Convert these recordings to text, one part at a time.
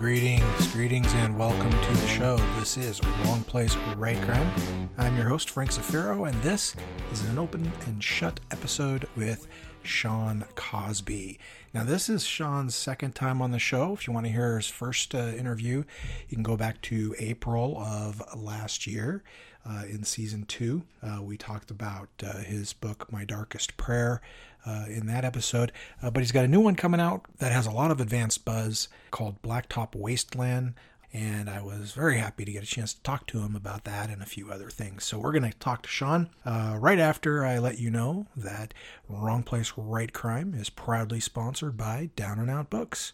greetings, greetings, and welcome to the show. This is Wrong Place, Right Crime. I'm your host, Frank Zafiro, and this is an open and shut episode with Shawn Cosby. Now, this is Shawn's second time on the show. If you want to hear his first uh, interview, you can go back to April of last year. Uh, in season two, uh, we talked about uh, his book, My Darkest Prayer, uh, in that episode. Uh, but he's got a new one coming out that has a lot of advanced buzz called Blacktop Wasteland. And I was very happy to get a chance to talk to him about that and a few other things. So we're going to talk to Shawn uh, right after I let you know that Wrong Place, Right Crime is proudly sponsored by Down and Out Books.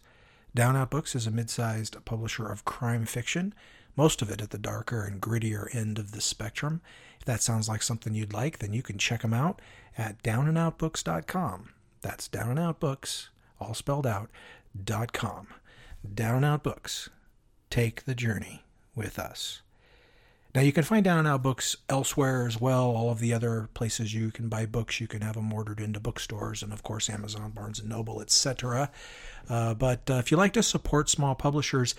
Down Out Books is a mid sized publisher of crime fiction, most of it at the darker and grittier end of the spectrum. If that sounds like something you'd like, then you can check them out at downandoutbooks.com. That's downandoutbooks, all spelled out, dot com. Down and Out Books. Take the journey with us. Now you can find Down and Out Books elsewhere as well. All of the other places you can buy books, you can have them ordered into bookstores, and of course Amazon, Barnes and Noble, etc. Uh, but uh, if you like to support small publishers,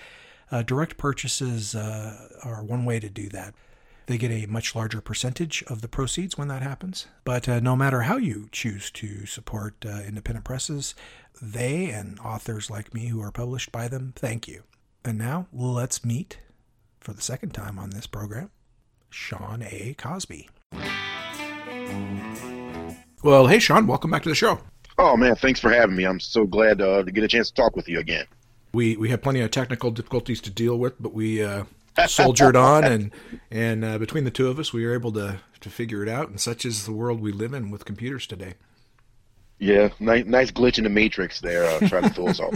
uh, direct purchases uh, are one way to do that. They get a much larger percentage of the proceeds when that happens. But uh, no matter how you choose to support uh, independent presses, they and authors like me who are published by them thank you. And now let's meet, for the second time on this program, Shawn A. Cosby. Well, hey, Shawn, welcome back to the show. Oh, man, thanks for having me. I'm so glad uh, to get a chance to talk with you again. We, we had plenty of technical difficulties to deal with, but we uh, soldiered on, and and uh, between the two of us, we were able to to figure it out. And such is the world we live in with computers today. Yeah, nice, nice glitch in the matrix there, uh, trying to fool us all.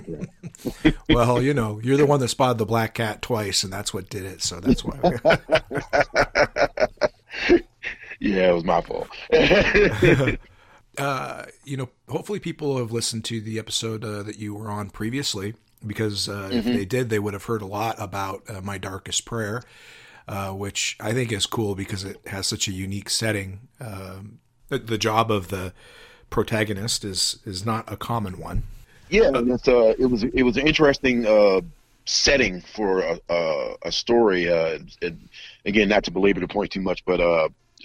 well, you know, you're the one that spotted the black cat twice, and that's what did it. So that's why. yeah, it was my fault. uh, you know, hopefully people have listened to the episode uh, that you were on previously because uh, mm-hmm. if they did, they would have heard a lot about uh, My Darkest Prayer, uh, which I think is cool because it has such a unique setting. Um, the, the, job of the protagonist is is not a common one. Yeah, it's, uh, it was it was an interesting uh, setting for a, a, a story. Uh, it, again, not to belabor the point too much, but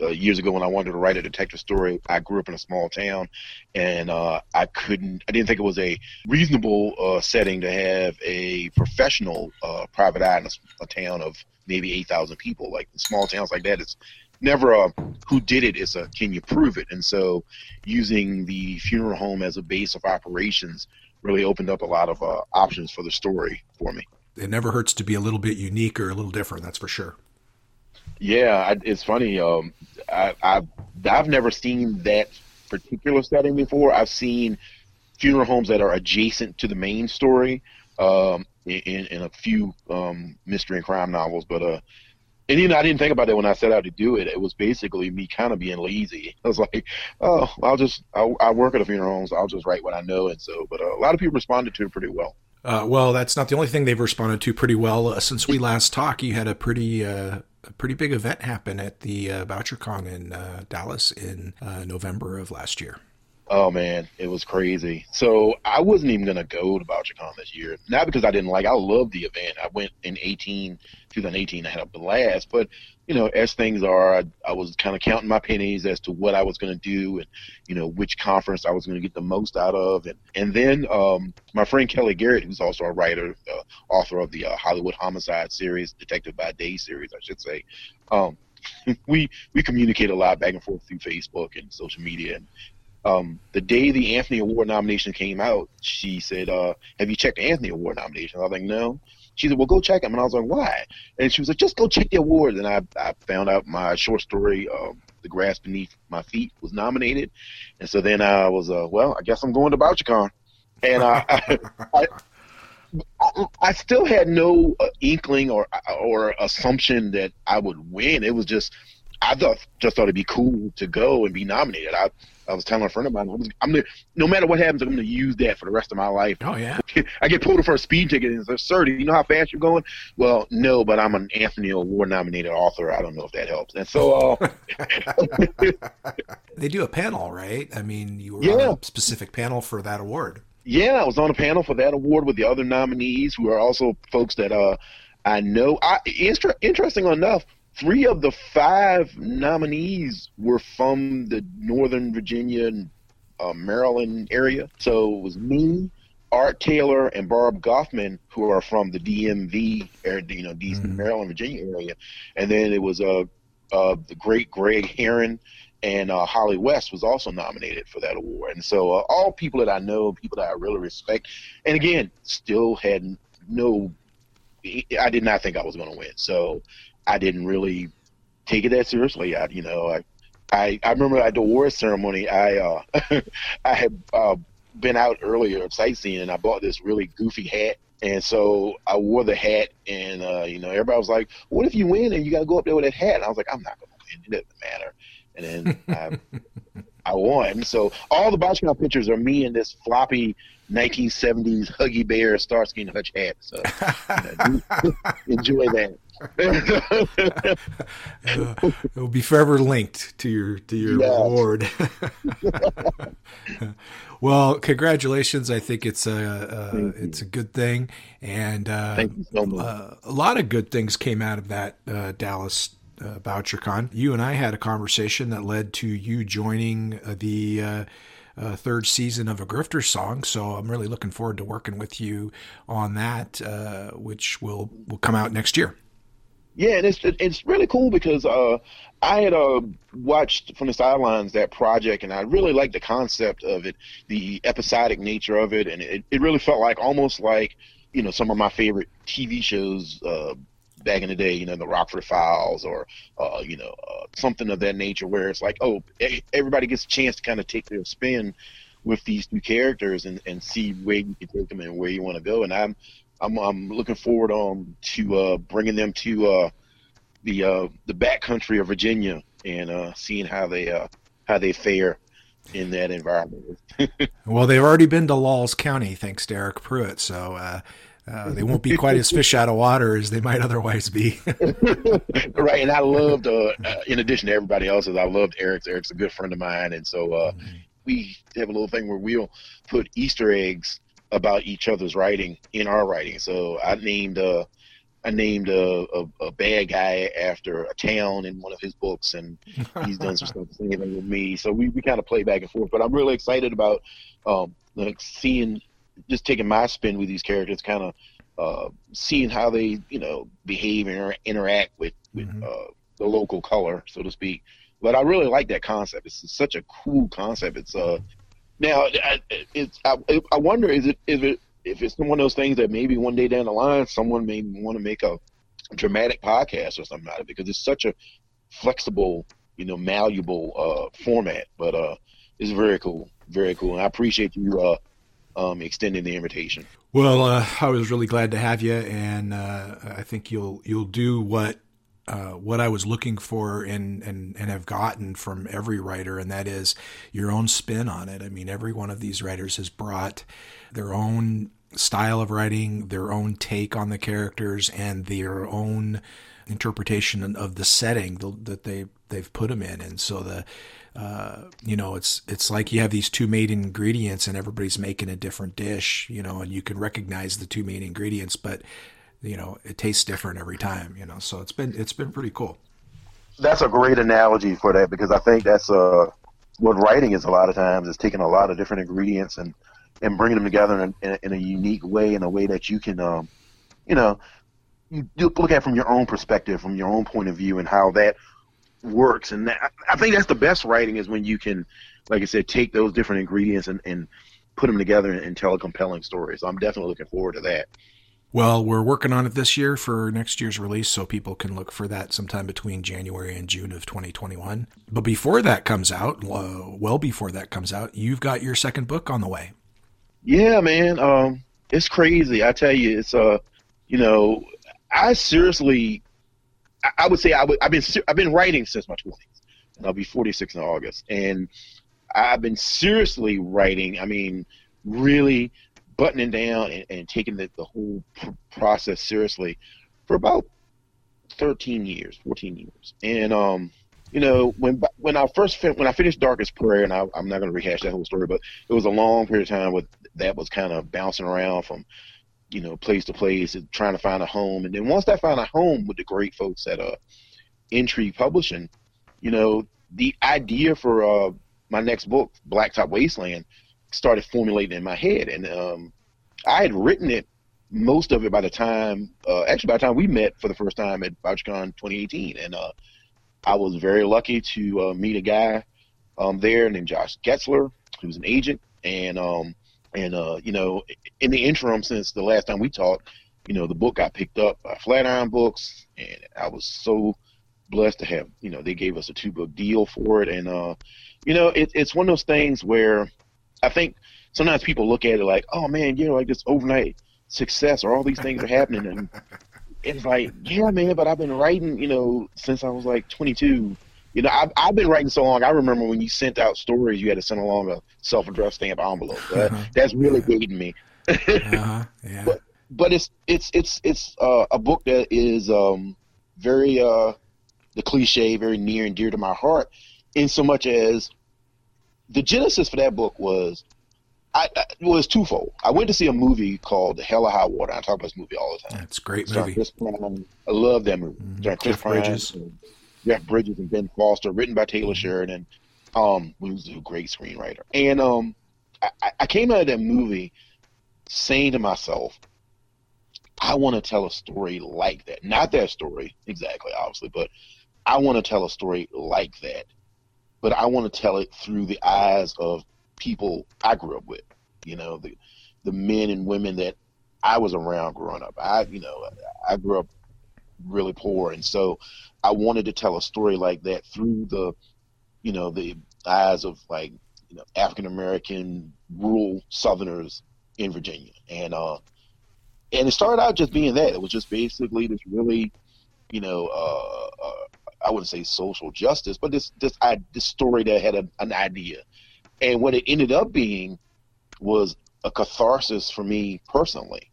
uh, years ago when I wanted to write a detective story. I grew up in a small town, and uh, I couldn't. I didn't think it was a reasonable uh, setting to have a professional uh, private eye in a, a, town of maybe eight thousand people. Like small towns like that, it's never a who did it. It's a can you prove it? And so, using the funeral home as a base of operations really opened up a lot of uh, options for the story for me. It never hurts to be a little bit unique or a little different. That's for sure. Yeah, I, it's funny. Um, I, I I've never seen that particular setting before. I've seen funeral homes that are adjacent to the main story um, in, in a few um, mystery and crime novels, but uh, and you know, I didn't think about that when I set out to do it. It was basically me kind of being lazy. I was like, oh, I'll just, I, I work at a funeral home, so I'll just write what I know. And so, but uh, a lot of people responded to it pretty well. Uh, well, that's not the only thing they've responded to pretty well. Uh, since we last talked, you had a pretty uh, a pretty big event happen at the uh, BoucherCon in uh, Dallas in uh, November of last year. Oh man, it was crazy. So I wasn't even gonna go to BoucherCon this year. Not because I didn't like. I loved the event. I went in 18, 2018. I had a blast. But you know, as things are, I, I was kind of counting my pennies as to what I was gonna do and you know which conference I was gonna get the most out of. And and then um, my friend Kellye Garrett, who's also a writer, uh, author of the uh, Hollywood Homicide series, Detective by Day series, I should say. Um, we we communicate a lot back and forth through Facebook and social media, and um, the day the Anthony Award nomination came out, she said, uh, "Have you checked the Anthony Award nomination?" I was like, "No." She said, "Well, go check them," and I was like, "Why?" And she was like, "Just go check the awards." And I, I found out my short story, uh, "The Grass Beneath My Feet," was nominated, and so then I was, uh, "Well, I guess I'm going to BoucherCon," and I, I, I, I still had no uh, inkling or or assumption that I would win. It was just I thought just thought it'd be cool to go and be nominated. I I was telling a friend of mine, I'm, I'm gonna, no matter what happens, I'm going to use that for the rest of my life. Oh yeah. I get pulled for a speed ticket and say, "Sir, do you know how fast you're going?" Well, no, but I'm an Anthony Award nominated author. I don't know if that helps. And so, uh, they do a panel, right? I mean, you were yeah. on a specific panel for that award. yeah, I was on a panel for that award with the other nominees, who are also folks that uh, I know. I, inter- interesting enough, three of the five nominees were from the Northern Virginia and uh, Maryland area. So it was me, Art Taylor, and Barb Goffman, who are from the DMV, area, you know, DC, mm-hmm. Maryland, Virginia area. And then it was uh, uh, the great Greg Herren and uh, Holly West was also nominated for that award. And so uh, all people that I know, people that I really respect, and again, still had no. I did not think I was going to win, so I didn't really take it that seriously. I, you know, I, I, I remember at the award ceremony, I, uh, I had uh, been out earlier sightseeing, and I bought this really goofy hat. And so I wore the hat, and uh, you know, everybody was like, "What if you win and you got to go up there with that hat?" And I was like, "I'm not going to win. It doesn't matter." and then I, I won. So all the BoucherCon pictures are me in this floppy 1970s Huggy Bear Starsky and Hutch hat. So you know, enjoy that. It will be forever linked to your to your reward. well, congratulations! I think it's a, a it's a good thing, and uh, so uh, a lot of good things came out of that uh, Dallas uh, BoucherCon. You and I had a conversation that led to you joining uh, the uh, uh, third season of a Grifter song. So I'm really looking forward to working with you on that, uh, which will will come out next year. Yeah, and it's it's really cool because uh, I had uh, watched from the sidelines that project, and I really liked the concept of it, the episodic nature of it, and it, it really felt like almost like you know some of my favorite TV shows uh, back in the day, you know, the Rockford Files or, uh, you know, uh, something of that nature where it's like, oh, everybody gets a chance to kind of take their spin with these two characters and, and see where you can take them and where you want to go. And I'm, I'm, I'm looking forward um, to uh, bringing them to uh, the uh, the backcountry of Virginia and uh, seeing how they uh, how they fare in that environment. well, they've already been to Laws County, thanks to Eryk Pruitt. So uh, uh, they won't be quite as fish out of water as they might otherwise be. right, and I loved, uh, uh, in addition to everybody else's, I loved Eryk's. Eryk's a good friend of mine, and so uh, mm-hmm. we have a little thing where we'll put Easter eggs about each other's writing in our writing. So I named uh, I named a, a, a, bad guy after a town in one of his books, and he's done some stuff the same thing with me. So we, we kind of play back and forth. But I'm really excited about um, like seeing just taking my spin with these characters, kind of uh, seeing how they, you know, behave and interact with, with mm-hmm. uh, the local color, so to speak. But I really like that concept. It's such a cool concept. It's uh now it's I, I wonder is it is it if it's one of those things that maybe one day down the line someone may want to make a dramatic podcast or something out of it because it's such a flexible, you know, malleable uh, format. But uh, it's very cool, very cool, and I appreciate you uh, um, extending the invitation. Well, uh, I was really glad to have you, and uh, I think you'll you'll do what uh, what I was looking for and, and and have gotten from every writer, and that is your own spin on it. I mean, every one of these writers has brought their own style of writing, their own take on the characters, and their own interpretation of the setting that they they've put them in, and so the uh, you know, it's it's like you have these two main ingredients and everybody's making a different dish, you know, and you can recognize the two main ingredients, but you know, it tastes different every time, you know. So it's been it's been pretty cool. That's a great analogy for that because I think that's uh what writing is a lot of times is taking a lot of different ingredients and and bringing them together in, in, in a unique way, in a way that you can, um, you know, you look at from your own perspective, from your own point of view, and how that works. And that, I think that's the best writing is when you can, like I said, take those different ingredients and, and put them together and, and tell a compelling story. So I'm definitely looking forward to that. Well, we're working on it this year for next year's release, so people can look for that sometime between January and June of 2021. But before that comes out, uh, well before that comes out, you've got your second book on the way. Yeah, man, um, it's crazy. I tell you, it's uh, you know, I seriously I would say I would, I've been I've been writing since my twenties, and I'll be 46 in August, and I've been seriously writing. I mean, really buttoning down and, and taking the, the whole pr- process seriously for about 13 years, 14 years, and um, you know, when when I first fin- when I finished Darkest Prayer, and I, am not going to rehash that whole story, but it was a long period of time with that was kind of bouncing around from, you know, place to place and trying to find a home. And then once I found a home with the great folks at uh, Intrigue Publishing, you know, the idea for uh, my next book, Blacktop Wasteland, started formulating in my head. And um, I had written it, most of it by the time, uh, actually by the time we met for the first time at BoucherCon 2018. And uh, I was very lucky to uh, meet a guy um, there named Josh Getzler, who's an agent. And, um, and uh, you know, in the interim, since the last time we talked, you know, the book got picked up by Flatiron Books, and I was so blessed to have, you know, they gave us a two book deal for it. And, uh, you know, it, it's one of those things where I think sometimes people look at it like, oh man, you know, like this overnight success or all these things are happening. And it's like, yeah, man, but I've been writing, you know, since I was like 22. You know, I've, I've been writing so long. I remember when you sent out stories, you had to send along a self-addressed stamp envelope. Uh-huh. That's really yeah. dating me. uh-huh. Yeah. But, but it's it's it's it's uh, a book that is um, very uh, the cliche, very near and dear to my heart, in so much as the genesis for that book was I, I was twofold. I went to see a movie called The Hell or High Water. I talk about this movie all the time. It's a great movie. Chris Brown. I love that movie. Jeff Chris Bridges. And Jeff Bridges and Ben Foster, written by Taylor mm-hmm. Sheridan, um, who's a great screenwriter. And um, I, I came out of that movie saying to myself, I want to tell a story like that. Not that story exactly, obviously, but I want to tell a story like that, but I want to tell it through the eyes of people I grew up with. You know, the the men and women that I was around growing up. I, you know, I grew up really poor, and so I wanted to tell a story like that through the, you know, the eyes of like, you know, African American rural Southerners in Virginia, and uh, and it started out just being that. It was just basically this really, you know, uh, uh I wouldn't say social justice, but this this I, this story that had a, an idea, and what it ended up being was a catharsis for me personally.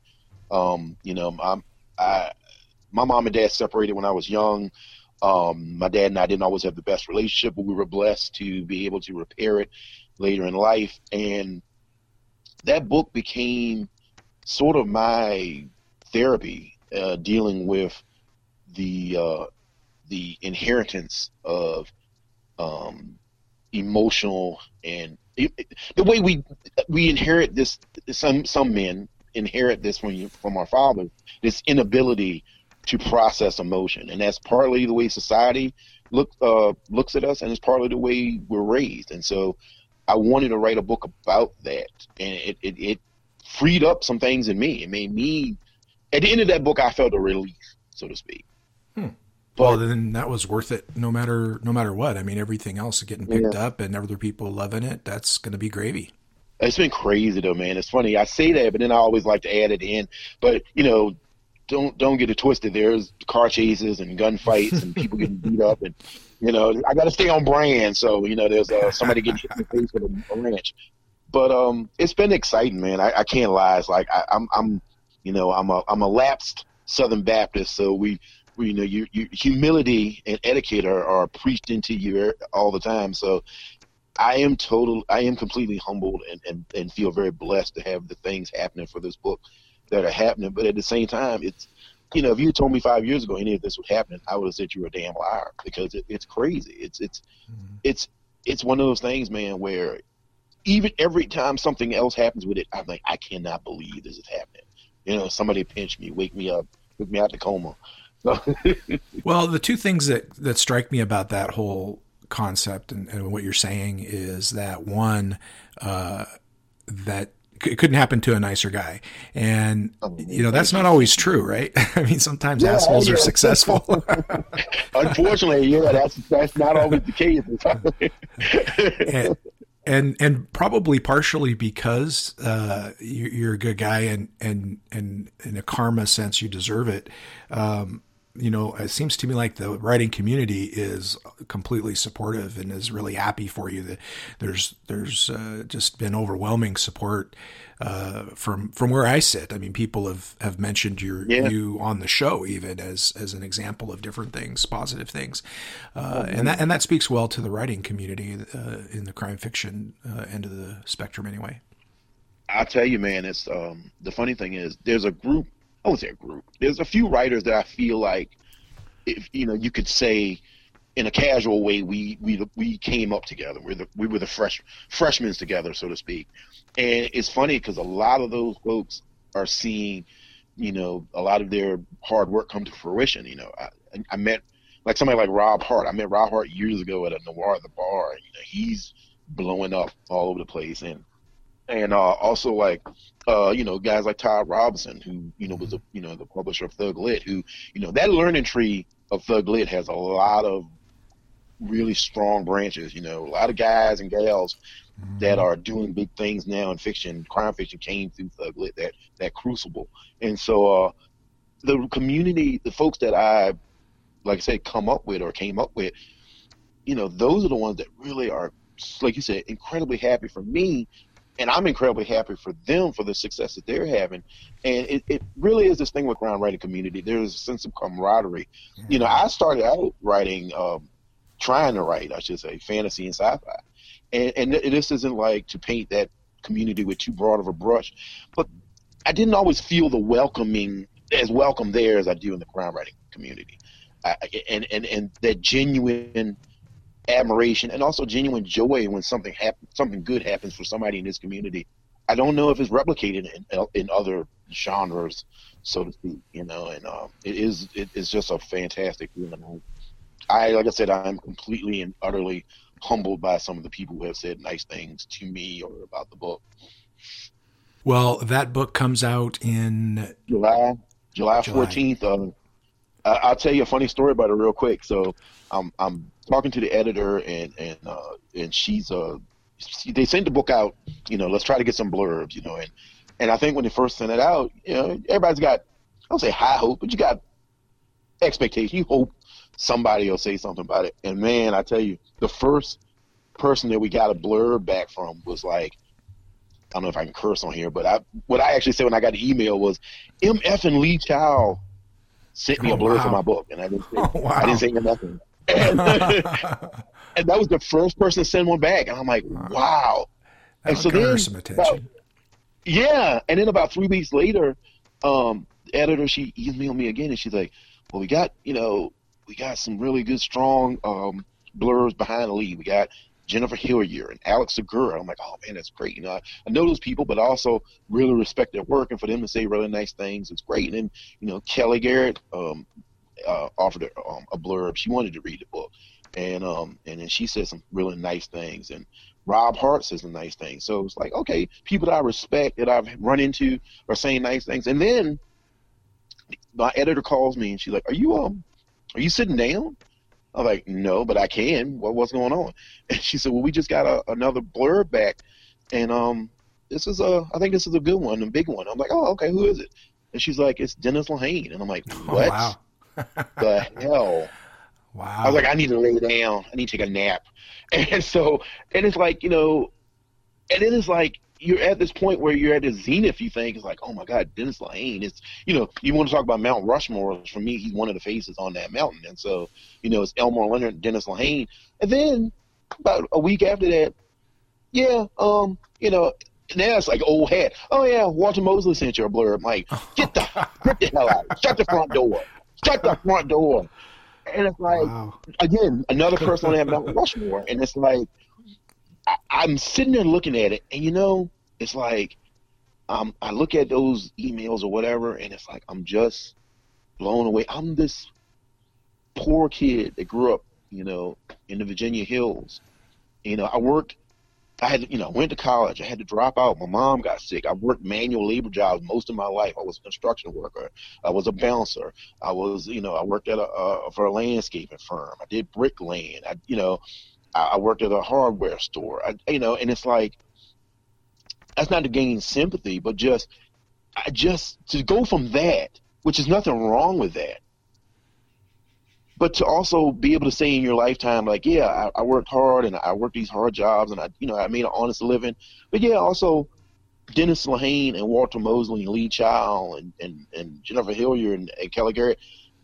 Um, you know, my I, my mom and dad separated when I was young. Um, my dad and I didn't always have the best relationship, but we were blessed to be able to repair it later in life. And that book became sort of my therapy, uh, dealing with the uh, the inheritance of um, emotional and the way we we inherit this. Some some men inherit this from you, from our fathers. This inability to process emotion, and that's partly the way society look uh, looks at us, and it's partly the way we're raised. And so, I wanted to write a book about that, and it it, it freed up some things in me. It made me. At the end of that book, I felt a relief, so to speak. Hmm. Well, then that was worth it, no matter no matter what. I mean, everything else getting picked yeah. up and other people loving it. That's going to be gravy. It's been crazy though, man. It's funny. I say that, but then I always like to add it in. But you know, don't don't get it twisted. There's car chases and gunfights and people getting beat up, and you know, I got to stay on brand. So you know, there's uh, somebody getting hit in the face with a, a wrench. But um, it's been exciting, man. I, I can't lie. It's like I, I'm I'm you know I'm a I'm a lapsed Southern Baptist, so we you know, you, you humility and etiquette are, are preached into you all the time. So I am total, I am completely humbled and, and, and feel very blessed to have the things happening for this book that are happening. But at the same time, it's, you know, if you told me five years ago any of this would happen, I would have said you were a damn liar because it, it's crazy. It's, it's, mm-hmm. it's, it's one of those things, man, where even every time something else happens with it, I'm like, I cannot believe this is happening. You know, somebody pinch me, wake me up, wake me out of the coma. well, the two things that, that strike me about that whole concept and, and what you're saying is that one, uh, that it couldn't happen to a nicer guy. And, you know, that's not always true, right? I mean, sometimes yeah, assholes yeah. are successful. Unfortunately, yeah, that's, that's not always the case. and, and and probably partially because uh, you, are a good guy and and and in a karma sense you deserve it. Um, you know, it seems to me like the writing community is completely supportive and is really happy for you. That there's there's uh, just been overwhelming support uh, from from where I sit. I mean, people have, have mentioned your yeah. you on the show even as as an example of different things, positive things, uh, and that and that speaks well to the writing community uh, in the crime fiction uh, end of the spectrum, anyway. I tell you, man, it's um, the funny thing is there's a group. I would say a group. There's a few writers that I feel like, if you know, you could say in a casual way, we we we came up together. We're the we were the fresh freshmen together, so to speak. And it's funny because a lot of those folks are seeing, you know, a lot of their hard work come to fruition. You know, I, I met like somebody like Rob Hart. I met Rob Hart years ago at a Noir the bar. You know, he's blowing up all over the place, and and uh, also like uh, you know guys like Todd Robinson, who you know was a you know the publisher of Thug Lit, who you know that learning tree of Thug Lit has a lot of really strong branches. You know, a lot of guys and gals mm-hmm. that are doing big things now in fiction. Crime fiction came through Thug Lit, that that crucible, and so uh, the community, the folks that I, like I said, come up with or came up with, you know, those are the ones that really are, like you said, incredibly happy for me. And I'm incredibly happy for them for the success that they're having. And it, it really is this thing with ground writing community. There's a sense of camaraderie. Mm-hmm. You know, I started out writing um, trying to write, I should say, fantasy and sci-fi. And, and this isn't like to paint that community with too broad of a brush, but I didn't always feel the welcoming as welcome there as I do in the crime writing community, I, and and and that genuine admiration and also genuine joy when something happens, something good happens for somebody in this community. I don't know if it's replicated in, in other genres, so to speak. You know, and um, it is it is just a fantastic feeling. I, like I said, I'm completely and utterly humbled by some of the people who have said nice things to me or about the book. Well, that book comes out in July, July fourteenth. Uh, I'll tell you a funny story about it real quick. So, I'm I'm talking to the editor, and and uh, and she's uh, she, they sent the book out. You know, let's try to get some blurbs. You know, and and I think when they first sent it out, you know, everybody's got I don't say high hope, but you got expectation. You hope somebody will say something about it. And man, I tell you, the first person that we got a blurb back from was like, I don't know if I can curse on here, but I what I actually said when I got the email was, MF and Lee Child sent me oh, a blurb wow. for my book, and I didn't say, oh, wow. I didn't say nothing. And, that was the first person to send one back, and I'm like, wow. That and so then, some attention. About, yeah, and then about three weeks later, um, the editor she emailed me again, and she's like, well, we got you know we got some really good, strong um, blurbs behind the lead. We got Jennifer Hillier and Alex Segura. I'm like, oh man, that's great. You know, I, I know those people, but I also really respect their work, and for them to say really nice things, it's great. And then, you know, Kellye Garrett um, uh, offered a, um, a blurb. She wanted to read the book, and um, and then she said some really nice things, and Rob Hart says some nice things. So it's like, okay, people that I respect that I've run into are saying nice things, and then my editor calls me and she's like, "Are you um are you sitting down? I'm like, no, but I can. What, what's going on? And she said, well, we just got a, another blurb back, and um, this is a, I think this is a good one, a big one. I'm like, oh, okay, who is it? And she's like, it's Dennis Lehane, and I'm like, what? Oh, wow. the hell? Wow. I was like, I need to lay down. I need to take a nap. And so, and it's like, you know, and it is like, you're at this point where you're at the zenith. You think it's like, oh my God, Dennis Lehane. It's you know, you want to talk about Mount Rushmore. For me, he's one of the faces on that mountain, and so you know, it's Elmore Leonard, Dennis Lehane, and then about a week after that, yeah, um, you know, now it's like old hat. Oh yeah, Walter Mosley sent you a blurb. I'm like, get the get the hell out! Shut the front door! Shut the front door! And it's like wow. again another person on that Mount Rushmore, and it's like I'm sitting there looking at it, and you know, it's like um, I look at those emails or whatever, and it's like I'm just blown away. I'm this poor kid that grew up, you know, in the Virginia hills. You know, I worked. I had, you know, went to college. I had to drop out. My mom got sick. I worked manual labor jobs most of my life. I was a construction worker. I was a bouncer. I was, you know, I worked at a uh, for a landscaping firm. I did bricklaying. I, you know, I, worked at a hardware store. I, you know, and it's like that's not to gain sympathy, but just I just to go from that, which is nothing wrong with that, but to also be able to say in your lifetime, like, yeah, I, I worked hard and I worked these hard jobs and I, you know, I made an honest living, but yeah, also Dennis Lehane and Walter Mosley and Lee Child and, and, and Jennifer Hillier and, and Kellye Garrett,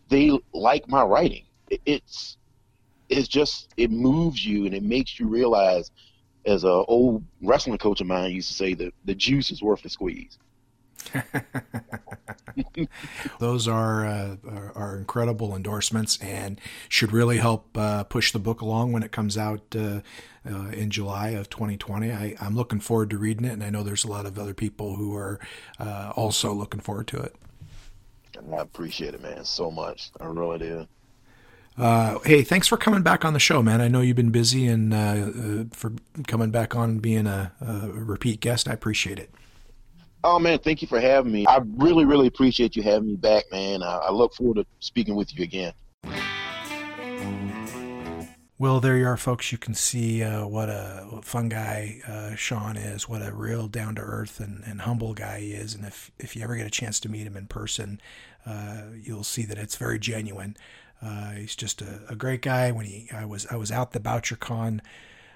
they like my writing. It, it's it's just it moves you and it makes you realize as a old wrestling coach of mine used to say, the the juice is worth the squeeze. Those are, uh, are, are incredible endorsements and should really help uh, push the book along when it comes out uh, uh in July of 2020. I, am looking forward to reading it, and I know there's a lot of other people who are uh, also looking forward to it. I appreciate it, man, so much. I really do. Uh, hey, thanks for coming back on the show, man. I know you've been busy and uh, uh, for coming back on being a, a, repeat guest. I appreciate it. Oh man, thank you for having me. I really, really appreciate you having me back, man. I, I look forward to speaking with you again. Well, there you are, folks. You can see uh, what a fun guy uh, Shawn is, what a real down to earth and, and, humble guy he is. And if, if you ever get a chance to meet him in person, uh, you'll see that it's very genuine. Uh, he's just a, a, great guy. When he I was I was out the BoucherCon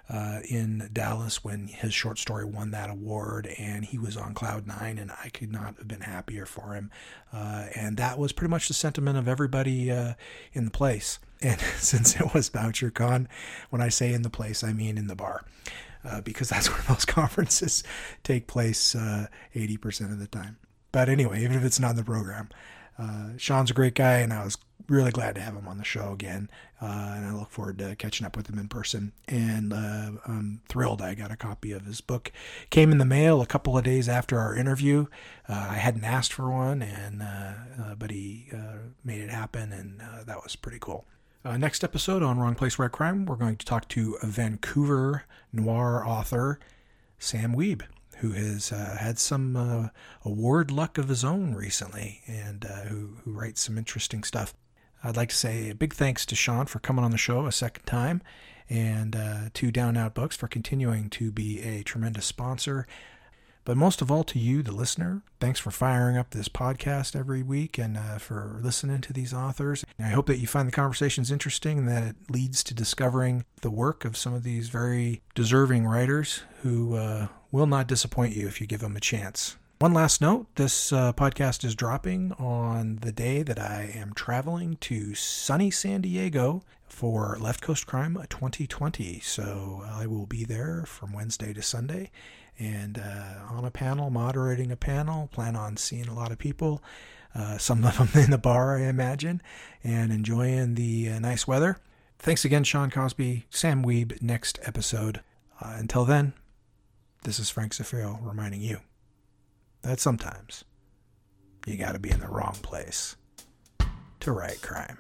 uh, in Dallas when his short story won that award, and he was on cloud nine, and I could not have been happier for him. Uh, and that was pretty much the sentiment of everybody uh, in the place. And since it was BoucherCon, when I say in the place, I mean in the bar. Uh, because that's where most conferences take place uh, 80% of the time. But anyway, even if it's not in the program, uh, Shawn's a great guy, and I was really glad to have him on the show again. Uh, and I look forward to catching up with him in person. And uh, I'm thrilled I got a copy of his book. Came in the mail a couple of days after our interview. Uh, I hadn't asked for one, and uh, uh, but he made it happen, and that was pretty cool. next episode on Wrong Place, Right Crime, we're going to talk to Vancouver noir author Sam Wiebe who has uh, had some uh, award luck of his own recently and uh, who, who writes some interesting stuff. I'd like to say a big thanks to Shawn for coming on the show a second time and uh, to Down Out Books for continuing to be a tremendous sponsor. But most of all, to you, the listener, thanks for firing up this podcast every week and uh, for listening to these authors. I hope that you find the conversations interesting and that it leads to discovering the work of some of these very deserving writers who uh, will not disappoint you if you give them a chance. One last note this uh, podcast is dropping on the day that I am traveling to sunny San Diego for Left Coast Crime 2020. So I will be there from Wednesday to Sunday and uh, on a panel, moderating a panel. Plan on seeing a lot of people, uh, some of them in the bar, I imagine, and enjoying the uh, nice weather. Thanks again, Shawn Cosby, Sam Wiebe, next episode. Uh, until then, this is Frank Zafiro reminding you that sometimes you got to be in the wrong place to write crime.